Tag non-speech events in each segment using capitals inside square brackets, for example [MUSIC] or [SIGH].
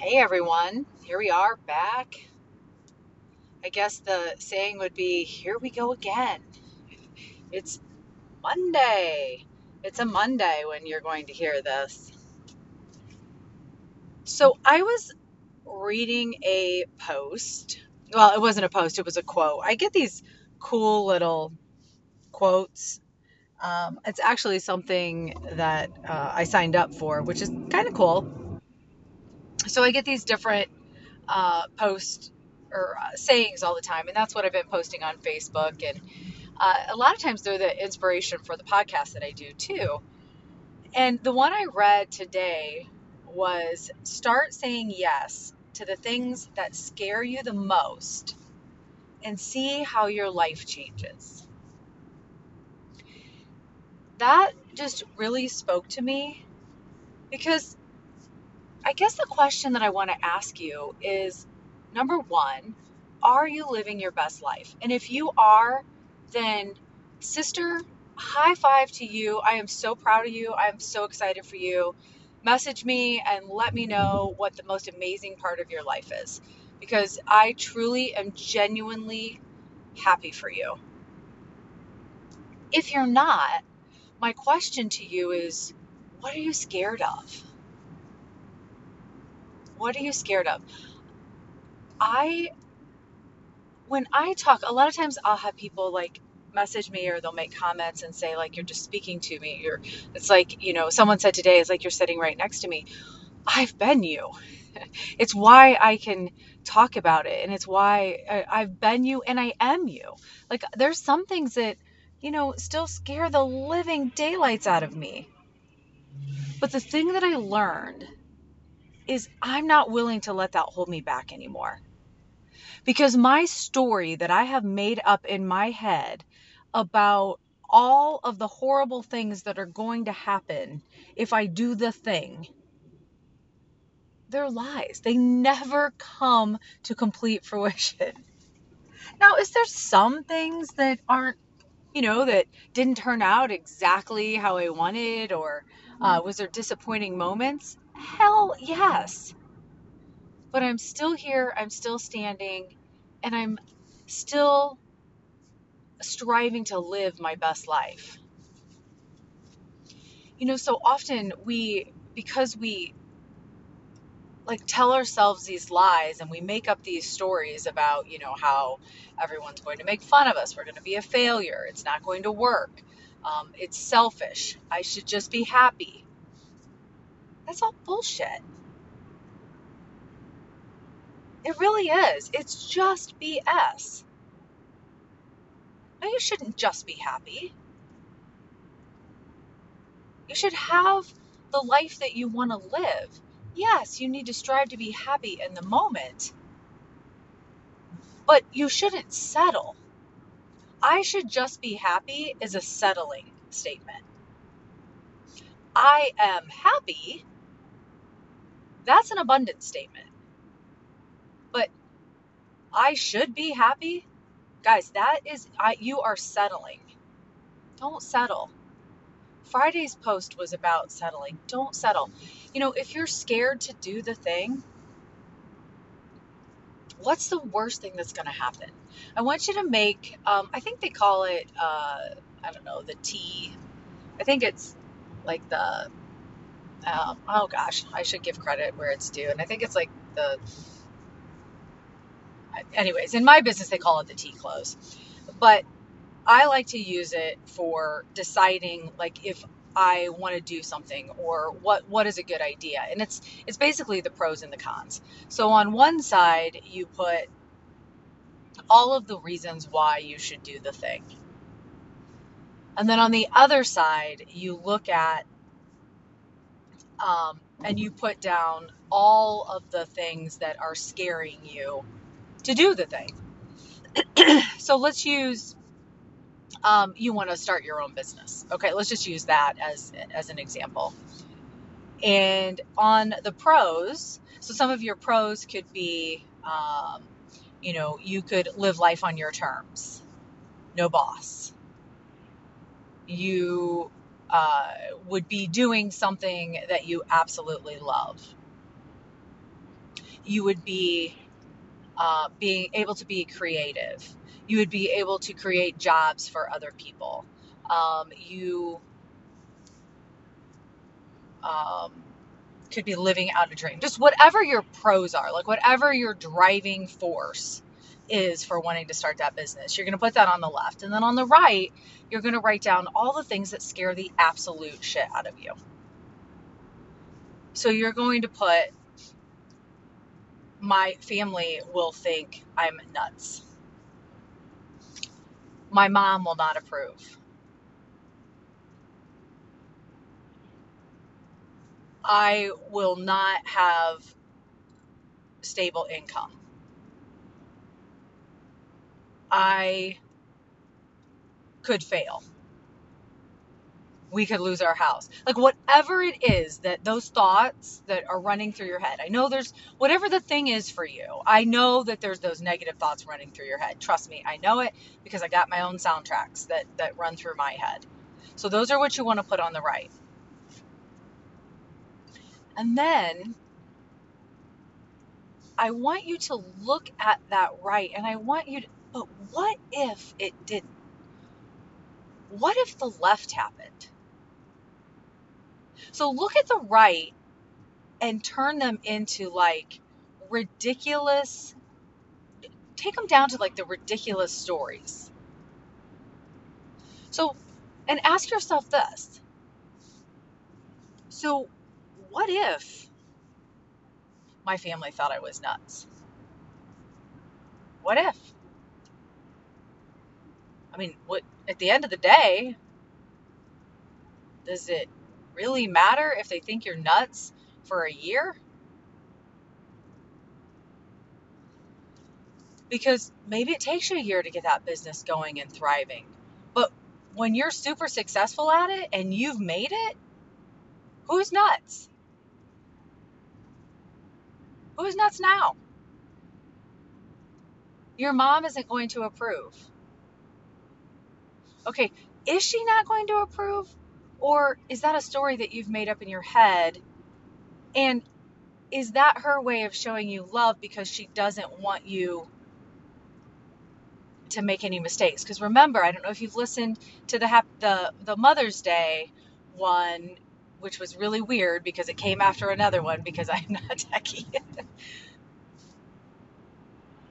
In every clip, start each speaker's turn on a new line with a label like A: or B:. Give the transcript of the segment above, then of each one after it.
A: Hey everyone, here we are back. I guess the saying would be, here we go again. It's Monday. It's a Monday when you're going to hear this. So I was reading a post. Well, it wasn't a post, it was a quote. I get these cool little quotes. Um, it's actually something that uh, I signed up for, which is kind of cool. So I get these different uh, posts or uh, sayings all the time, and that's what I've been posting on Facebook. And uh, a lot of times they're the inspiration for the podcast that I do too. And the one I read today was start saying yes to the things that scare you the most and see how your life changes. That just really spoke to me because I guess the question that I want to ask you is number one, are you living your best life? And if you are, then sister, high five to you. I am so proud of you. I am so excited for you. Message me and let me know what the most amazing part of your life is because I truly am genuinely happy for you. If you're not, my question to you is what are you scared of? What are you scared of? I, when I talk, a lot of times I'll have people like message me or they'll make comments and say like you're just speaking to me. You're it's like you know someone said today it's like you're sitting right next to me. I've been you. [LAUGHS] It's why i can talk about it and it's why I, i've been you and i am you. Like there's some things that you know still scare the living daylights out of me. But the thing that i learned is i'm not willing to let that hold me back anymore because my story that I have made up in my head about all of the horrible things that are going to happen if I do the thing, they're lies. They never come to complete [LAUGHS] fruition. Now, is there some things that aren't, you know, that didn't turn out exactly how I wanted, or uh, was there disappointing moments? Hell yes. But I'm still here, I'm still standing, and I'm still striving to live my best life. You know, so often we, because we like tell ourselves these lies and we make up these stories about, you know, how everyone's going to make fun of us, we're going to be a failure, it's not going to work, um, it's selfish, I should just be happy. That's all bullshit. It really is. It's just BS. No, you shouldn't just be happy. You should have the life that you want to live. Yes, you need to strive to be happy in the moment, but you shouldn't settle. I should just be happy is a settling statement. I am happy, that's an abundant statement. But I should be happy, Guys, that is, I, you are settling. Don't settle. Friday's post was about settling. Don't settle. You know, if you're scared to do the thing, what's the worst thing that's going to happen? I want you to make, um, I think they call it, uh, I don't know, the T. I think it's like the, um, oh gosh, I should give credit where it's due. And I think it's like the anyways, in my business, they call it the T close. But I like to use it for deciding like if I want to do something or what what is a good idea. And it's it's basically the pros and the cons. So on one side, you put all of the reasons why you should do the thing. And then on the other side, you look at um, and you put down all of the things that are scaring you to do the thing. [CLEARS THROAT] so let's use um, you want to start your own business. Okay, let's just use that as as an example. And on the pros, so some of your pros could be, um, you know, you could live life on your terms, no boss. You uh, would be doing something that you absolutely love. you would be uh, being able to be creative. You would be able to create jobs for other people. Um, you um, could be living out a dream. Just whatever your pros are, like whatever your driving force is for wanting to start that business. You're going to put that on the left. And then on the right, you're going to write down all the things that scare the absolute shit out of you. So you're going to put, my family will think I'm nuts. My mom will not approve. I will not have stable income. I could fail. We could lose our house. Like whatever it is that those thoughts that are running through your head. I know there's whatever the thing is for you. I know that there's those negative thoughts running through your head. Trust me, I know it because I got my own soundtracks that that run through my head. So those are what you want to put on the right. And then I want you to look at that right and I want you to but what if it didn't? What if the left happened? So look at the right and turn them into like ridiculous, take them down to like the ridiculous stories. So, and ask yourself this. So, what if my family thought I was nuts? What if? I mean, what at the end of the day, does it really matter if they think you're nuts for a year? Because maybe it takes you a year to get that business going and thriving. But when you're super successful at it and you've made it, who's nuts? Who's nuts now? Your mom isn't going to approve. Okay, is she not going to approve? Or is that a story that you've made up in your head? And is that her way of showing you love because she doesn't want you to make any mistakes? Because remember, I don't know if you've listened to the the the Mother's Day one, which was really weird because it came after another one because I'm [LAUGHS] not techie.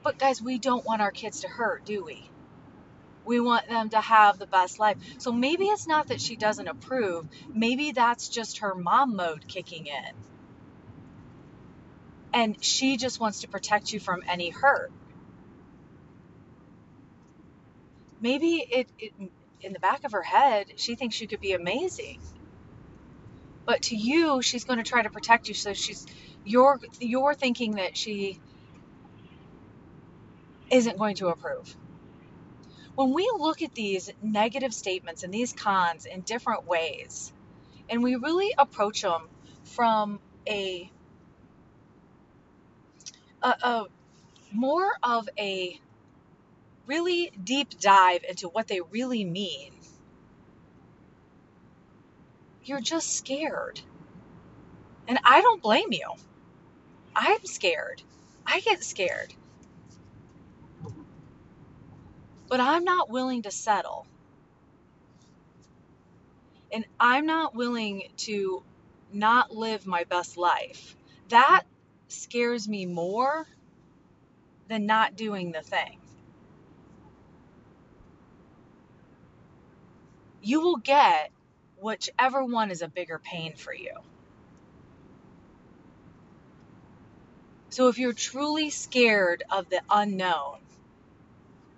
A: but guys, we don't want our kids to hurt, do we? We want them to have the best life. So maybe it's not that she doesn't approve. Maybe that's just her mom mode kicking in. And she just wants to protect you from any hurt. Maybe it, it in the back of her head, she thinks you could be amazing. But to you, she's going to try to protect you. So she's you're you're thinking that she isn't going to approve when we look at these negative statements and these cons in different ways, and we really approach them from a, a, a more of a really deep dive into what they really mean, you're just scared. And I don't blame you. I'm scared. I get scared. But I'm not willing to settle. And I'm not willing to not live my best life. That scares me more than not doing the thing. You will get whichever one is a bigger pain for you. So if you're truly scared of the unknown,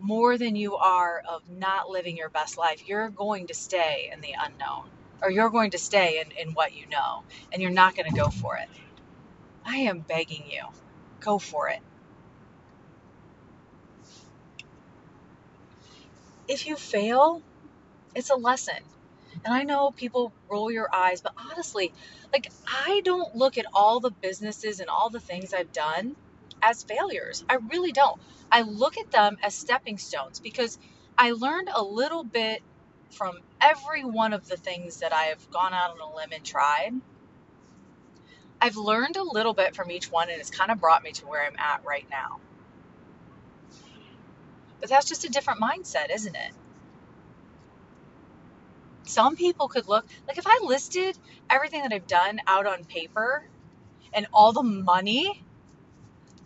A: more than you are of not living your best life, you're going to stay in the unknown or you're going to stay in, in what you know and you're not going to go for it. I am begging you, go for it. If you fail, it's a lesson. And I know people roll your eyes, but honestly, like I don't look at all the businesses and all the things I've done as failures. I really don't. I look at them as stepping stones because I learned a little bit from every one of the things that I have gone out on a limb and tried. I've learned a little bit from each one and it's kind of brought me to where I'm at right now. But that's just a different mindset, isn't it? Some people could look like if I listed everything that I've done out on paper and all the money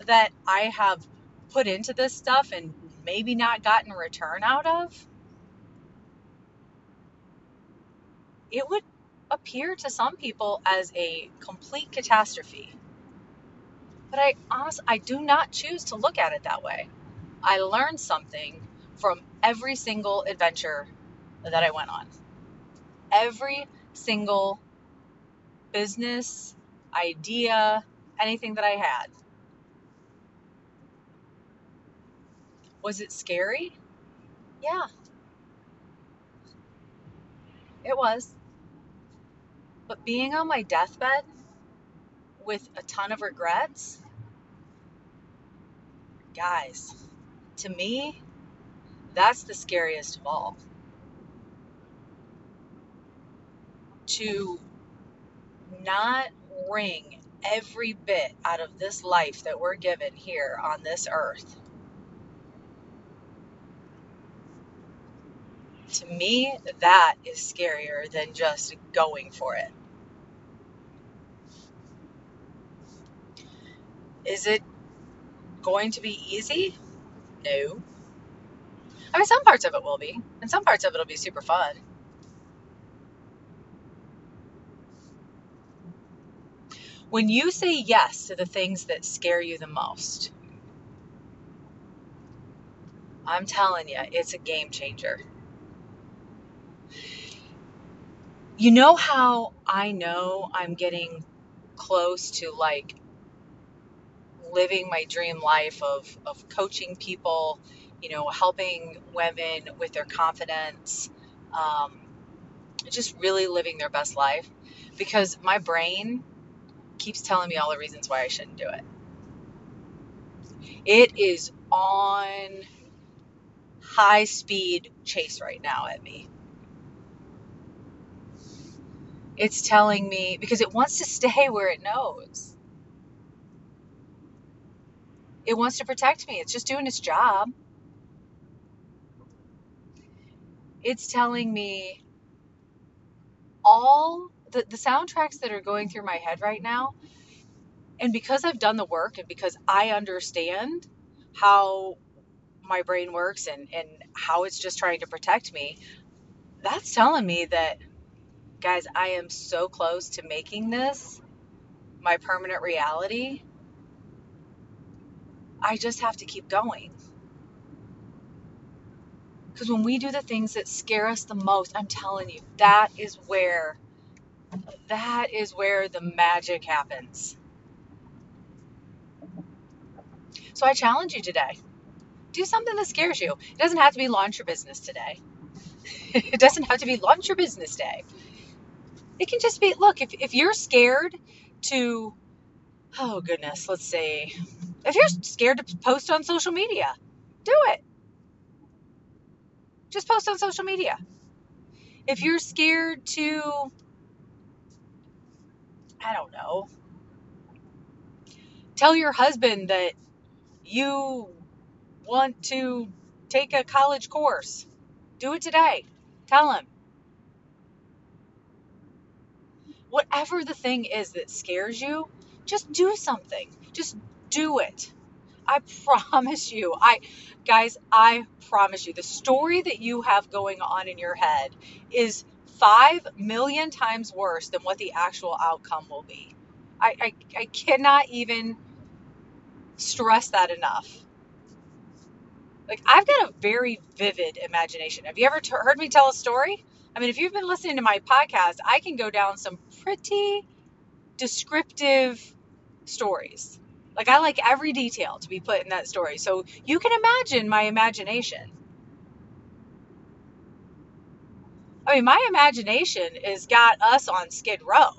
A: that I have put into this stuff and maybe not gotten a return out of, it would appear to some people as a complete catastrophe. But I honestly, I do not choose to look at it that way. I learned something from every single adventure that I went on. Every single business, idea, anything that I had. Was it scary? Yeah. It was. But being on my deathbed with a ton of regrets, guys, to me, that's the scariest of all. To not wring every bit out of this life that we're given here on this earth. To me, that is scarier than just going for it. Is it going to be easy? No. I mean, some parts of it will be, and some parts of it will be super fun. When you say yes to the things that scare you the most, I'm telling you, it's a game changer. You know how I know I'm getting close to like living my dream life of, of coaching people, you know, helping women with their confidence, um, just really living their best life because my brain keeps telling me all the reasons why I shouldn't do it. It is on high speed chase right now at me. It's telling me because it wants to stay where it knows. It wants to protect me. It's just doing its job. It's telling me all the, the soundtracks that are going through my head right now. And because I've done the work and because I understand how my brain works and, and how it's just trying to protect me, that's telling me that, guys, I am so close to making this my permanent reality I just have to keep going. Because when we do the things that scare us the most, I'm telling you, that is where that is where the magic happens. So I challenge you today. Do something that scares you. It doesn't have to be launch your business today. [LAUGHS] it doesn't have to be launch your business day. It can just be look, if, if you're scared to, oh goodness, let's see, if you're scared to post on social media, do it. Just post on social media. If you're scared to, I don't know, tell your husband that you want to take a college course, do it today. Tell him. Whatever the thing is that scares you, just do something. Just do it. I [LAUGHS] promise you. I guys, I promise you the story that you have going on in your head is 5 million times worse than what the actual outcome will be. I I, I cannot even stress that enough. Like I've got a very vivid imagination. Have you ever t- heard me tell a story? I mean, if you've been listening to my podcast, I can go down some pretty descriptive stories. Like I like every detail to be put in that story. So you can imagine my imagination. I mean, my imagination has got us on Skid Row.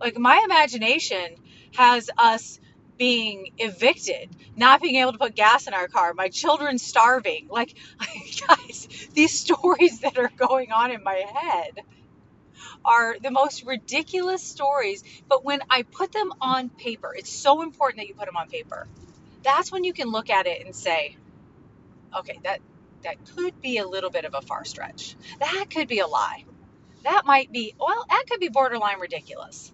A: Like my imagination has us being evicted, not being able to put gas in our car, my children starving. [LAUGHS] Like, guys, these stories that are going on in my head are the most ridiculous stories, but when I put them on paper, it's so important that you put them on paper. That's when you can look at it and say, okay, that that could be a little bit of a far stretch. That could be a lie. That might be, well, that could be borderline ridiculous.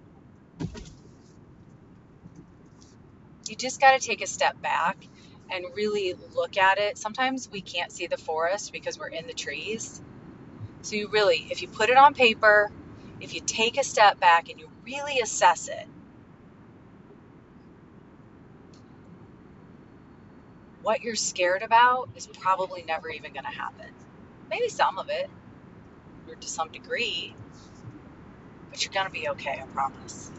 A: You just got to take a step back and really look at it. Sometimes we can't see the forest because we're in the trees. So you really, if you put it on paper, if you take a step back and you really assess it, what you're scared about is probably never even going to happen. Maybe some of it, or to some degree, but you're going to be okay, I promise.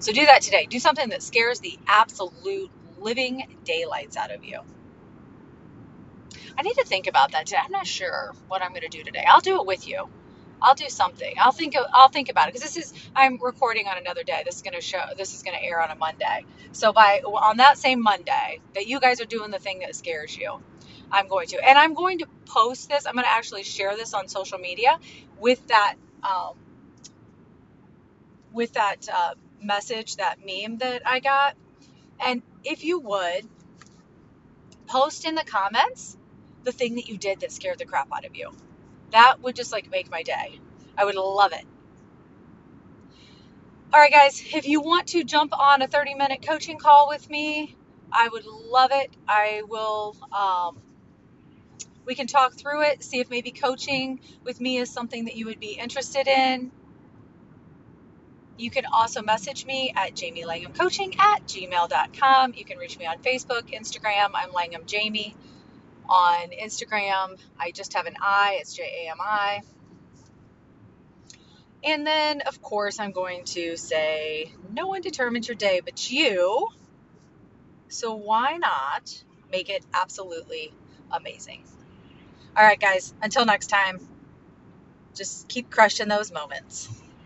A: So do that today. Do something that scares the absolute living daylights out of you. I need to think about that today. I'm not sure what I'm going to do today. I'll do it with you. I'll do something. I'll think. Of, I'll think about it because this is. I'm recording on another day. This is going to show. This is going to air on a Monday. So by on that same Monday that you guys are doing the thing that scares you, I'm going to, and I'm going to post this. I'm going to actually share this on social media with that. Um, with that uh, message, that meme that I got, and if you would post in the comments the thing that you did that scared the crap out of you. That would just like make my day. I would love it. All right, guys, if you want to jump on a 30 minute coaching call with me, I would love it. I will, um, we can talk through it, see if maybe coaching with me is something that you would be interested in. You can also message me at Jamie Langham Coaching at gmail.com. You can reach me on Facebook, Instagram. I'm Langham Jamie. On Instagram, I just have an I, it's J A M I. And then, of course, I'm going to say, no one determines your day but you. So why not make it absolutely amazing? All right, guys, until next time, just keep crushing those moments.